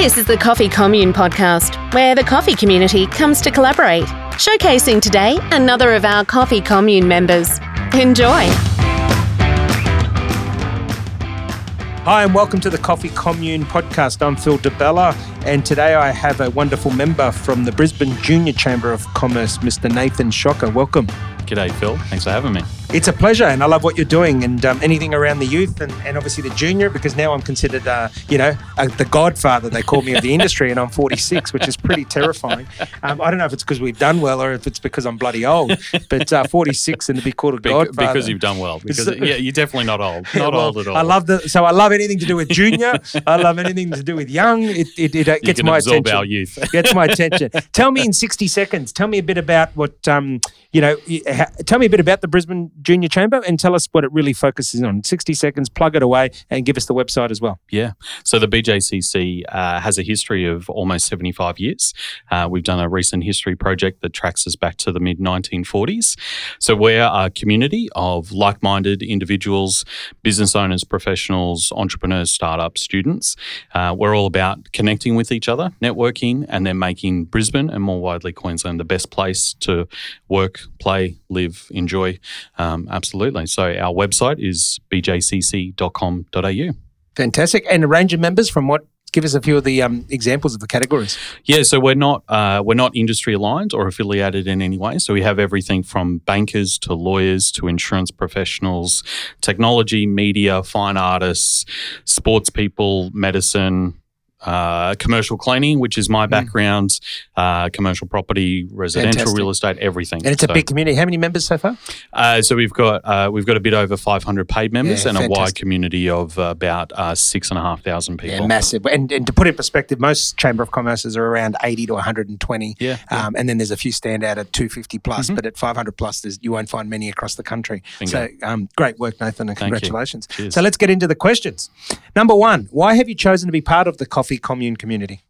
This is the Coffee Commune podcast, where the coffee community comes to collaborate, showcasing today another of our Coffee Commune members. Enjoy. Hi, and welcome to the Coffee Commune podcast. I'm Phil Di Bella, and today I have a wonderful member from the Brisbane Junior Chamber of Commerce, Mr. Nathan Schokker. Welcome. G'day, Phil. Thanks for having me. It's a pleasure, and I love what you're doing, and um, anything around the youth, and, and obviously the junior, because now I'm considered, uh, you know, uh, the godfather. They call me of the industry, and I'm 46, which is pretty terrifying. Um, I don't know if it's because we've done well, or if it's because I'm bloody old. But uh, 46 and to be called a Be- godfather because you've done well. Because yeah, you're definitely not old. Not Well, old at all. I love the so I love anything to do with junior. I love anything to do with young. It it, it uh, You gets my absorb attention. our youth. gets my attention. Tell me in sixty seconds. Tell me a bit about what um you know. ha- Tell me a bit about the Brisbane Junior Chamber and tell us what it really focuses on. Sixty seconds. Plug it away and give us the website as well. Yeah. So the BJCC uh, has a history of almost 75 years. Uh, we've done a recent history project that tracks us back to the mid 1940s. So we're a community of like minded individuals, business owners, professionals, entrepreneurs, startups, students. Uh, we're all about connecting with each other, networking, and then making Brisbane and more widely Queensland the best place to work, play, live, enjoy. Um, absolutely. So our website is bjcc.com.au. Fantastic. And a range of members from what? Give us a few of the um, examples of the categories. Yeah, so we're not uh, we're not industry aligned or affiliated in any way. So we have everything from bankers to lawyers to insurance professionals, technology, media, fine artists, sports people, medicine. Uh, commercial cleaning, which is my background, uh, commercial property, residential Fantastic. real estate, everything. And it's a big community. How many members so far? Uh, so we've got uh, we've got a bit over 500 paid members Yeah, and a wide community of about uh, six and a half thousand people. Yeah, massive. And, and to put it in perspective, most Chamber of Commerces are around 80 to 120. Yeah, Um, and then there's a few stand out at 250 plus, but at 500 plus, there's, you won't find many across the country. Bingo. So um, great work, Nathan, and Thank congratulations. So let's get into the questions. Number one, why have you chosen to be part of the Coffee Commune community?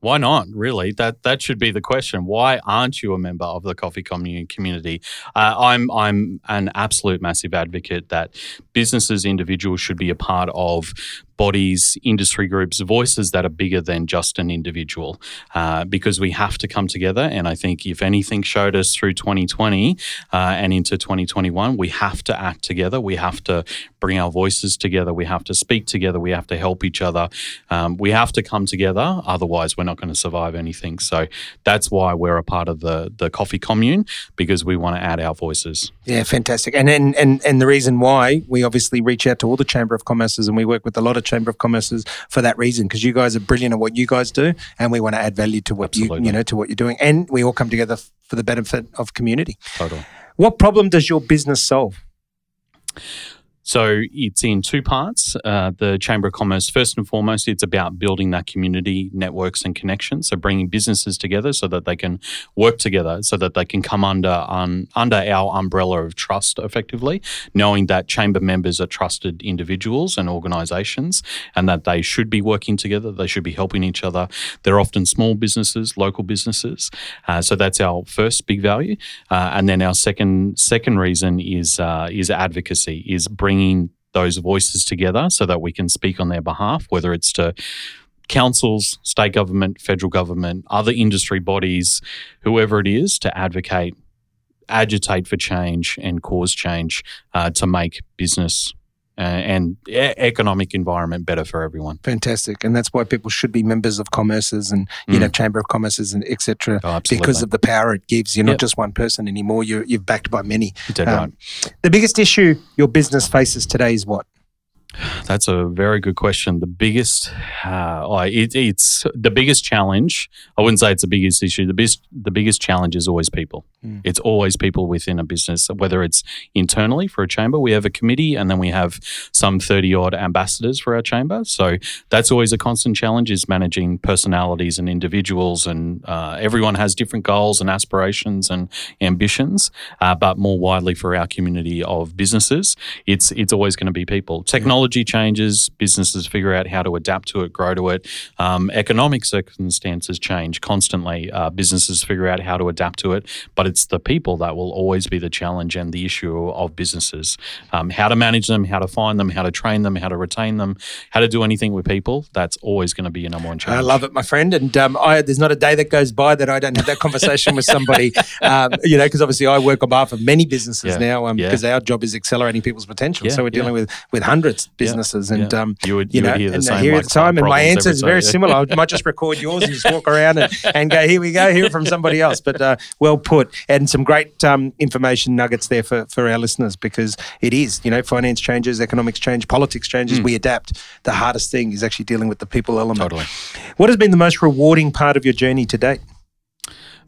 Why not? Really, that that should be the question. Why aren't you a member of the coffee commune community? Uh, I'm I'm an absolute massive advocate that businesses, individuals should be a part of bodies, industry groups, voices that are bigger than just an individual, uh, because we have to come together. And I think if anything showed us through 2020 uh, and into 2021, we have to act together. We have to bring our voices together. We have to speak together. We have to help each other. Um, we have to come together. Otherwise, we're not going to survive anything. So that's why we're a part of the the coffee commune because we want to add our voices. Yeah, fantastic. And, and and and the reason why we obviously reach out to all the Chamber of Commerces and we work with a lot of Chamber of Commerces for that reason because you guys are brilliant at what you guys do and we want to add value to what you you know to what you're doing and we all come together f- for the benefit of community. Total. What problem does your business solve? So it's in two parts. Uh, the Chamber of Commerce, first and foremost, it's about building that community networks and connections. So bringing businesses together so that they can work together, so that they can come under um, under our umbrella of trust, effectively, knowing that chamber members are trusted individuals and organisations, and that they should be working together. They should be helping each other. They're often small businesses, local businesses. Uh, so that's our first big value, uh, and then our second second reason is uh, is advocacy, is bringing those voices together so that we can speak on their behalf, whether it's to councils, state government, federal government, other industry bodies, whoever it is, to advocate, agitate for change and cause change uh, to make business uh, and e- economic environment better for everyone. Fantastic, and that's why people should be members of commerces and you Mm. know Chamber of Commerces and etc. Oh, absolutely. Because of the power it gives. You're not just one person anymore. You're you're backed by many. Um, right. The biggest issue your business faces today is what? That's a very good question. The biggest, uh, it, it's the biggest challenge. I wouldn't say it's the biggest issue. The biggest, the biggest challenge is always people. Mm. It's always people within a business, whether it's internally for a chamber. We have a committee, and then we have some thirty odd ambassadors for our chamber. So that's always a constant challenge: is managing personalities and individuals, and uh, everyone has different goals and aspirations and ambitions. Uh, but more widely for our community of businesses, it's it's always going to be people. Technology technology changes, businesses figure out how to adapt to it, grow to it. Um, economic circumstances change constantly. Uh, businesses figure out how to adapt to it, but it's the people that will always be the challenge and the issue of businesses. Um, how to manage them, how to find them, how to train them, how to retain them, how to do anything with people. That's always going to be your number one challenge. I love it, my friend. And um, I, there's not a day that goes by that I don't have that conversation with somebody. Um, you know, because obviously I work on behalf of many businesses Yeah. now Yeah. because our job is accelerating people's potential. Yeah, so we're dealing yeah. with with hundreds businesses, and yeah. um, You would- you you know, would hear the same, here like, the time, and my answer is very similar. I might just record yours and just walk around and, and go, here we go, hear it from somebody else. But uh, well put, and some great um, information nuggets there for for our listeners because it is, you know, finance changes, economics change, politics changes. Hmm. We adapt. The hardest thing is actually dealing with the people element. Totally. What has been the most rewarding part of your journey to date?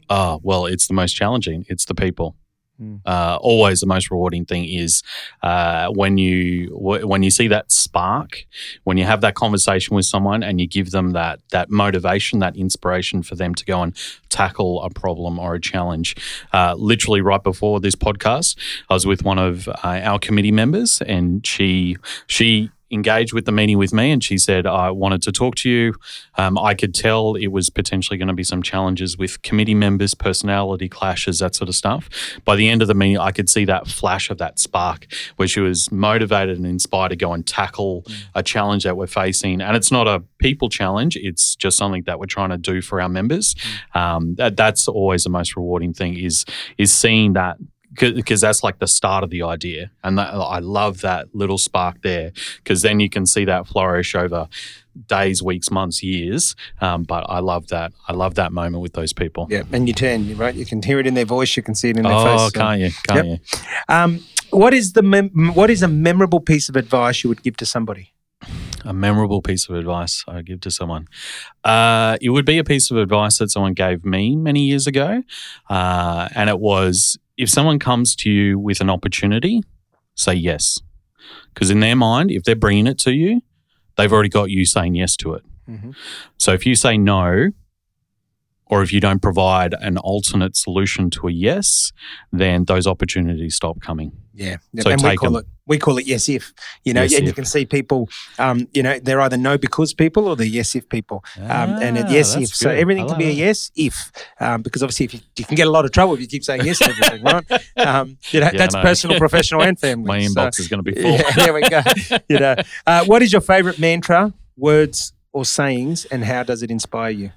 Uh, well, it's the most challenging. It's the people. Mm. Uh, always the most rewarding thing is uh, when you w- when you see that spark, when you have that conversation with someone and you give them that that motivation, that inspiration for them to go and tackle a problem or a challenge. Uh, literally right before this podcast, I was with one of uh, our committee members, and she she engaged with the meeting with me and she said i wanted to talk to you. Um, i could tell it was potentially going to be some challenges with committee members personality clashes that sort of stuff. By the end of the meeting i could see that flash of that spark where she was motivated and inspired to go and tackle a challenge that we're facing. And it's not a people challenge it's just something that we're trying to do for our members. Um, that, that's always the most rewarding thing is is seeing that because that's like the start of the idea and that, i love that little spark there because then you can see that flourish over days weeks months years um, but i love that i love that moment with those people Yeah, and you turn, right? You can hear it in their voice. You can see it in their oh face. so- can't you can't you Um, what is the mem- what is a memorable piece of advice you would give to somebody? a memorable piece of advice I give to someone. Uh, it would be a piece of advice that someone gave me many years ago. Uh, and it was if someone comes to you with an opportunity, say yes. Because in their mind, if they're bringing it to you, they've already got you saying yes to it. Mhm. So if you say no, or if you don't provide an alternate solution to a yes, then those opportunities stop coming. Yeah, So and we take call 'em. it we call it yes if. You know, Yes and you can see people. Um, you know, they're either no because people or they're yes if people. Um, and a Ah, yes that's if. So everything can be a yes if. Um, because obviously, if you, you can get a lot of trouble if you keep saying yes to everything, right? Um, you know, Yeah, that's know. personal, professional, and family. My So- inbox is going to be full. Yeah, there we go. you know, uh, what is your favorite mantra, words, or sayings, and how does it inspire you?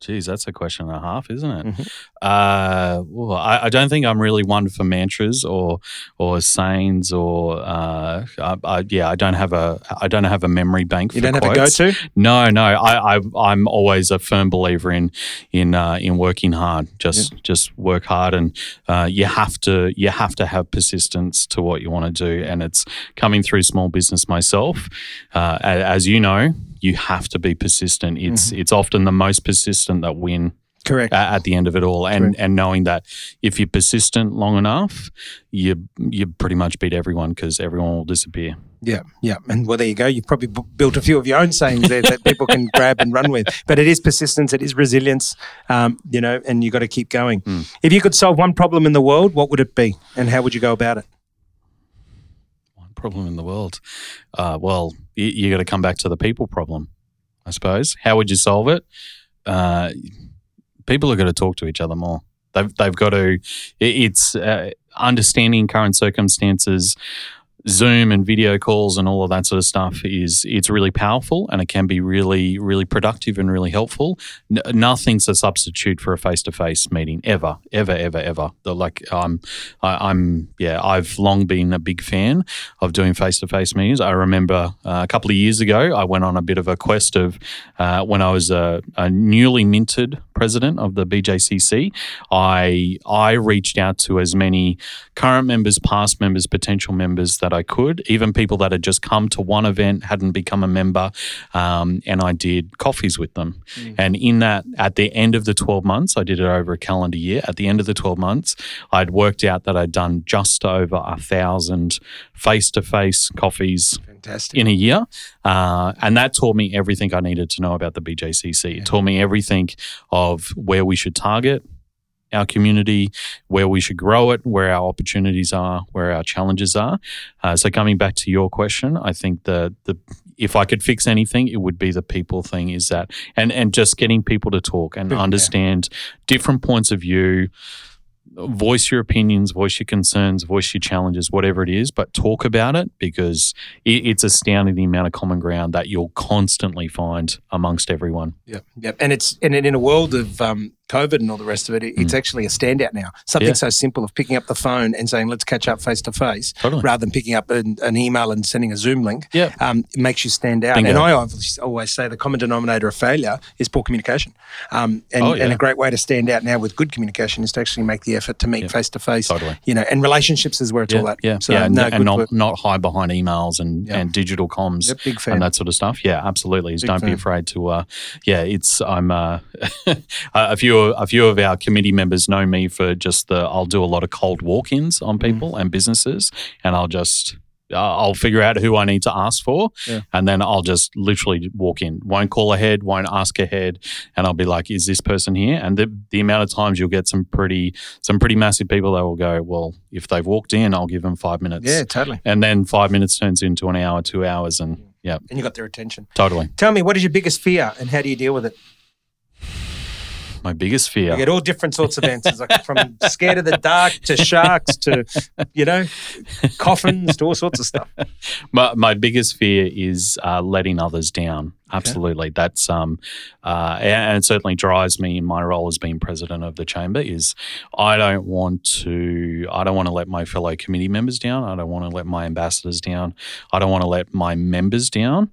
Geez, that's a question and a half, isn't it? Mhm. Uh, well, I, I don't think I'm really one for mantras or or sayings or uh, I, I, yeah, I don't have a I don't have a memory bank. You for don't have a quotes. go to. No, no, I, I I'm always a firm believer in in uh, in working hard. Just just work hard, and uh, you have to you have to have persistence to what you want to do. And it's coming through small business myself, uh, as you know. You have to be persistent. It's it's often the most persistent that win Correct. at, at the end of it all, and Correct. and knowing that if you're persistent long enough, you you pretty much beat everyone because everyone will disappear. Yeah, yeah, and well, there you go. You've probably b- built a few of your own sayings there that people can grab and run with. But it is persistence, it is resilience, um, you know, and you got to keep going. Mm. If you could solve one problem in the world, what would it be, and how would you go about it? Problem in the world. Uh, well, you, you got to come back to the people problem, I suppose. How would you solve it? Uh, people are going to talk to each other more. They've they've got to. it- It's uh, understanding current circumstances. Zoom and video calls and all of that sort of stuff is it's really powerful and it can be really really productive and really helpful. N- nothing's a substitute for a face to face meeting ever ever ever ever. The, like I'm I, I'm yeah I've long been a big fan of doing face to face meetings. I remember uh, a couple of years ago I went on a bit of a quest of uh, when I was a, a newly minted president of the BJCC. I I reached out to as many current members, past members, potential members that I could, even people that had just come to one event, hadn't become a member, um, and I did coffees with them. And in that, at the end of the 12 months, I did it over a calendar year. At the end of the 12 months, I'd worked out that I'd done just over a thousand face to face coffees Fantastic. in a year. Uh, and that taught me everything I needed to know about the BJCC. It taught me everything of where we should target, our community, where we should grow it, where our opportunities are, where our challenges are. Uh, so coming back to your question, I think the the if I could fix anything, it would be the people thing. Is that and and just getting people to talk and Yeah. understand different points of view. Voice your opinions, voice your concerns, voice your challenges, whatever it is, but talk about it because it, it's astounding the amount of common ground that you'll constantly find amongst everyone. Yep, yep. And it's and in a world of um, COVID and all the rest of it, it- it's actually a standout now. Something Mm. Yeah. so simple of picking up the phone and saying, "Let's catch up face to face," rather than picking up an, an email and sending a Zoom link. Yeah. um, it makes you stand out. Bingo. And I always, always say the common denominator of failure is poor communication. Um, and, Oh, yeah. and a great way to stand out now with good communication is to actually make the effort to meet face to face. Totally. You know, and relationships is where it's all at. yeah, So yeah, and, no, and not not hide behind emails and, and digital comms Yep, big fan. and that sort of stuff. Yeah, absolutely. Big don't be afraid to. Uh, yeah, it's I'm uh, a few a few of our committee members know me for just the I'll do a lot of cold walk-ins on Mm. people and businesses, and I'll just. I'll figure out who I need to ask for, Yeah. and then I'll just literally walk in. Won't call ahead, won't ask ahead, and I'll be like, "Is this person here?" And the the amount of times you'll get some pretty some pretty massive people that will go, "Well, if they've walked in, I'll give them five minutes." yeah, totally. and then five minutes turns into an hour, two hours, and yeah, And you got their attention. totally. Tell me, what is your biggest fear, and how do you deal with it? My biggest fear. You get all different sorts of answers, like from scared of the dark to sharks to, you know, coffins to all sorts of stuff. My, my biggest fear is uh, letting others down. Absolutely, that's um, uh, and and it certainly drives me in my role as being president of the chamber. Is I don't want to. I don't want to let my fellow committee members down. I don't want to let my ambassadors down. I don't want to let my members down.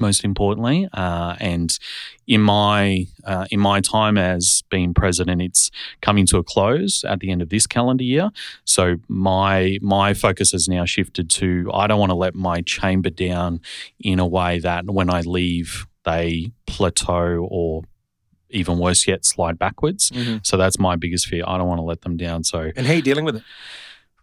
Most importantly, uh, and in my uh, in my time as being president, it's coming to a close at the end of this calendar year. So my my focus has now shifted to I don't want to let my chamber down in a way that when I leave they plateau or even worse yet slide backwards. So that's my biggest fear. I don't want to let them down. So And how are you dealing with it?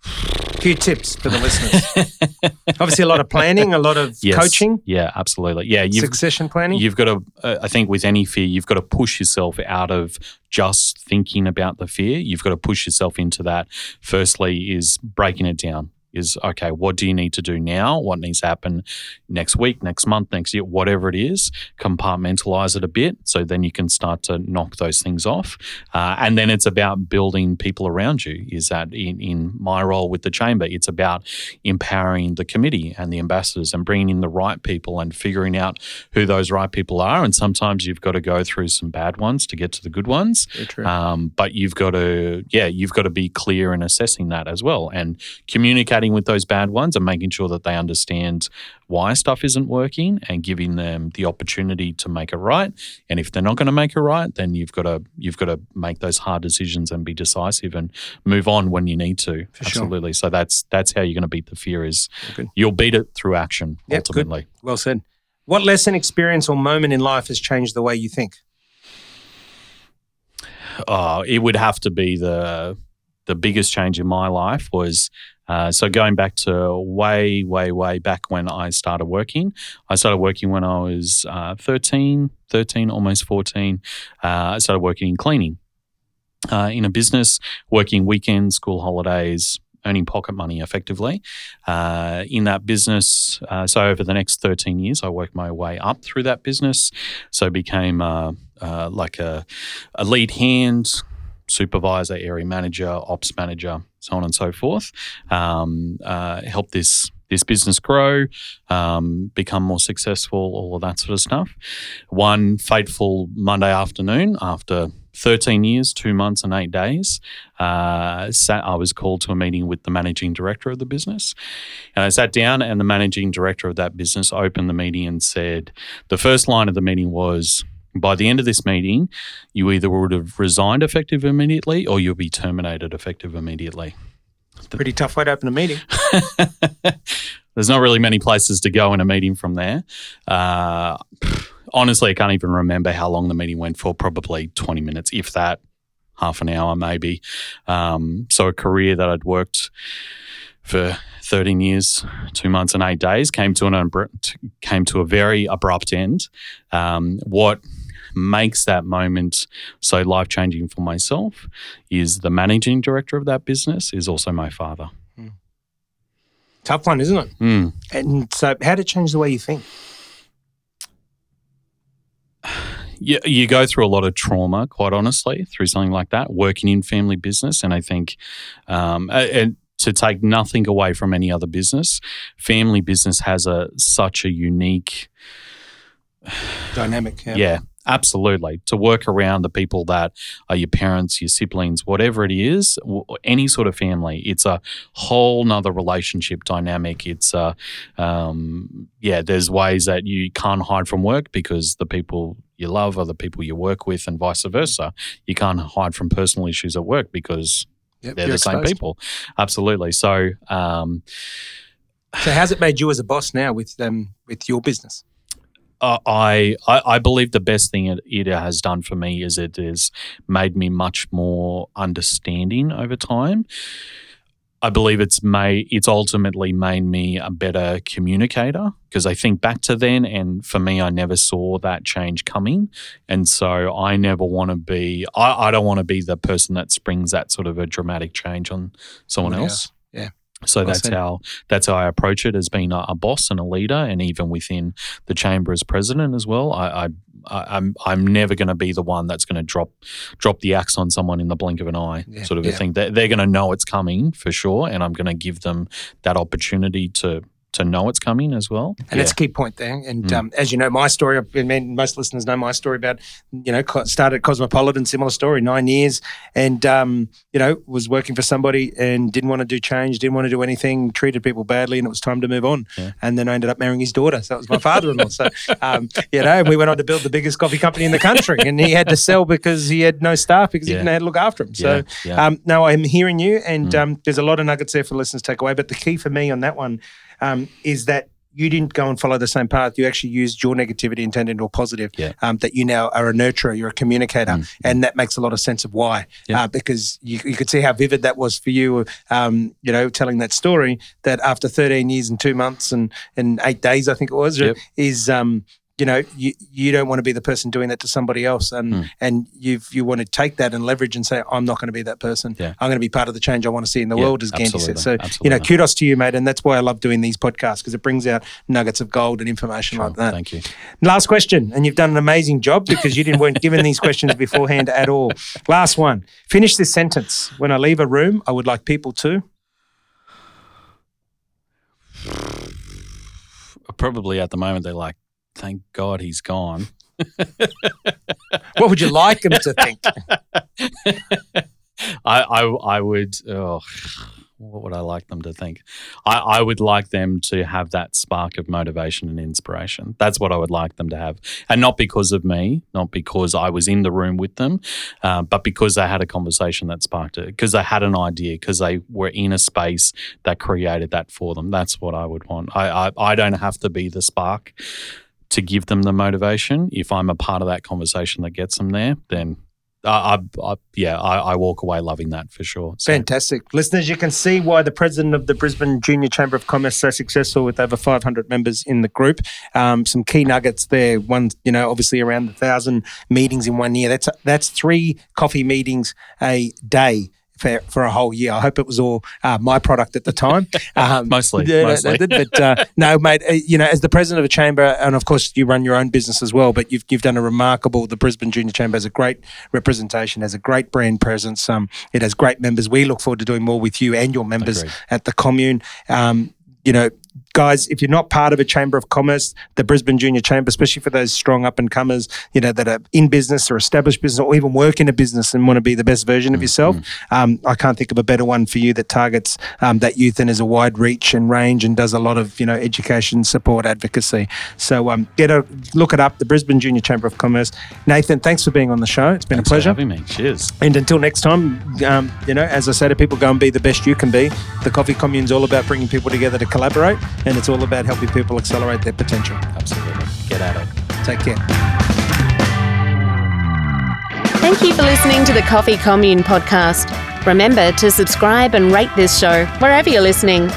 A few tips for the listeners. Obviously, a lot of planning, a lot of yes, coaching, yeah, absolutely, yeah. Succession planning. You've got to, uh, I think, with any fear, you've got to push yourself out of just thinking about the fear. You've got to push yourself into that. Firstly, is breaking it down. Is okay, what do you need to do now? What needs to happen next week, next month, next year, whatever it is? Compartmentalize it a bit so then you can start to knock those things off. Uh, and then it's about building people around you. Is that in, in my role with the chamber? It's about empowering the committee and the ambassadors and bringing in the right people and figuring out who those right people are. And sometimes you've got to go through some bad ones to get to the good ones. Um, but you've got to, yeah, you've got to be clear in assessing that as well and communicating with those bad ones and making sure that they understand why stuff isn't working and giving them the opportunity to make it right. And if they're not going to make it right, then you've got to you've got to make those hard decisions and be decisive and move on when you need to. For sure. Absolutely. So that's that's how you're going to beat the fear. Is Good. you'll beat it through action Yep, good. ultimately. well said. What lesson, experience, or moment in life has changed the way you think? uh, it would have to be the the biggest change in my life was uh, so going back to way way way back when I started working. I started working when I was uh, 13, 13, almost 14. Uh, I started working in cleaning uh, in a business, working weekends, school holidays. Earning pocket money effectively uh, in that business. Uh, so over the next 13 years, I worked my way up through that business. So became uh, uh, like a, a lead hand, supervisor, area manager, ops manager, so on and so forth. Um, uh, help this this business grow, um, become more successful, all of that sort of stuff. One fateful Monday afternoon, after 13 years, two months, and eight days, uh, sat, I was called to a meeting with the managing director of the business. And I sat down, and the managing director of that business opened the meeting and said, the first line of the meeting was, by the end of this meeting, you either would have resigned effective immediately or you'll be terminated effective immediately. Pretty tough way to open a meeting. There's not really many places to go in a meeting from there. Uh, honestly, I can't even remember how long the meeting went for. Probably 20 minutes, if that, half an hour maybe. Um, so a career that I'd worked for 13 years, two months and eight days came to an abru- came to a very abrupt end. Um, what makes that moment so life changing for myself is the managing director of that business is also my father. Tough one, isn't it? Mm. And so, how did it change the way you think? you, you go through a lot of trauma, quite honestly, through something like that, working in family business. And I think, um, and to take nothing away from any other business, family business has a such a unique dynamic. Yeah. yeah. Absolutely. To work around the people that are your parents, your siblings, whatever it is, any sort of family, it's a whole nother relationship dynamic. It's, uh, um, yeah, there's ways that you can't hide from work because the people you love are the people you work with and vice versa. You can't hide from personal issues at work because yep, they're the exposed. same people. Absolutely. So, um, so how's it made you as a boss now with um, with your business? Uh, I, I believe the best thing it, it, has done for me is it has made me much more understanding over time. I believe it's made it's ultimately made me a better communicator because I think back to then and for me I never saw that change coming and so I never want to be I, I don't want to be the person that springs that sort of a dramatic change on someone yeah. else. Yeah. So that's how that's how I approach it as being a, a, boss and a leader, and even within the chamber as president as well. I, I, I am I'm, I'm never going to be the one that's going to drop drop the axe on someone in the blink of an eye, yeah, sort of yeah. a thing. They're, they're going to know it's coming for sure, and I'm going to give them that opportunity to to know it's coming as well. And yeah. that's a key point there. And mm. um, as you know, my story, I mean, most listeners know my story about, you know, started Cosmopolitan, similar story, nine years, and, um, you know, was working for somebody and didn't want to do change, didn't want to do anything, treated people badly, and it was time to move on. Yeah. And then I ended up marrying his daughter. So that was my father in law. so, um, you know, we went on to build the biggest coffee company in the country, and he had to sell because he had no staff because yeah. he didn't know how to look after him. So, um, now I'm hearing you, and mm. Um, there's a lot of nuggets there for listeners to take away. But the key for me on that one um, is that you didn't go and follow the same path. You actually used your negativity and turned into a positive. Yeah. Um, that you now are a nurturer, you're a communicator, mm. and that makes a lot of sense of why. Yeah. Uh, because you, you could see how vivid that was for you. Um, you know, telling that story that after 13 years and two months and and eight days, I think it was, yep. is um, you know you you don't want to be the person doing that to somebody else. And mm. and you you want to take that and leverage and say I'm not going to be that person. Yeah. I'm going to be part of the change I want to see in the yeah, world as Gandhi said. so absolutely. you know kudos to you mate. And that's why I love doing these podcasts because it brings out nuggets of gold and information sure. like that. Thank you. Last question. And you've done an amazing job because you didn't weren't given these questions beforehand at all. Last one. Finish this sentence. When I leave a room I would like people to. Probably at the moment they're like thank God he's gone. what would you like him to think? I, I, I would. Oh, what would I like them to think? I, I would like them to have that spark of motivation and inspiration. That's what I would like them to have, and not because of me, not because I was in the room with them, uh, but because they had a conversation that sparked it, because they had an idea, because they were in a space that created that for them. That's what I would want. I, I, I don't have to be the spark to give them the motivation. If I'm a part of that conversation that gets them there, then I, I, yeah, I, I, walk away loving that for sure. So. Fantastic. Listeners, you can see why the president of the Brisbane Junior Chamber of Commerce is so successful with over 500 members in the group. Um, some key nuggets there. One, you know, obviously around a thousand meetings in one year. That's, that's three coffee meetings a day for, for a whole year. I hope it was all uh, my product at the time. Um, mostly, yeah, mostly. but uh, no, mate. Uh, you know, as the president of a chamber, and of course you run your own business as well. But you've you've done a remarkable. The Brisbane Junior Chamber has a great representation, has a great brand presence. Um, it has great members. We look forward to doing more with you and your members Agreed. at the commune. Um, you know, guys, if you're not part of a chamber of commerce, the Brisbane Junior Chamber, especially for those strong up and comers, you know, that are in business or established business or even work in a business and want to be the best version of mm, yourself, mm-hmm. um, I can't think of a better one for you that targets um, that youth and has a wide reach and range and does a lot of, you know, education, support, advocacy. So um, get a look it up, the Brisbane Junior Chamber of Commerce. Nathan, thanks for being on the show. It's been thanks a pleasure. having me. Cheers. And until next time, um, you know, as I say to people, go and be the best you can be. The Coffee Commune's all about bringing people together to collaborate and it's all about helping people accelerate their potential. Absolutely. Get at it. Take care. Thank you for listening to the Coffee Commune podcast. Remember to subscribe and rate this show wherever you're listening.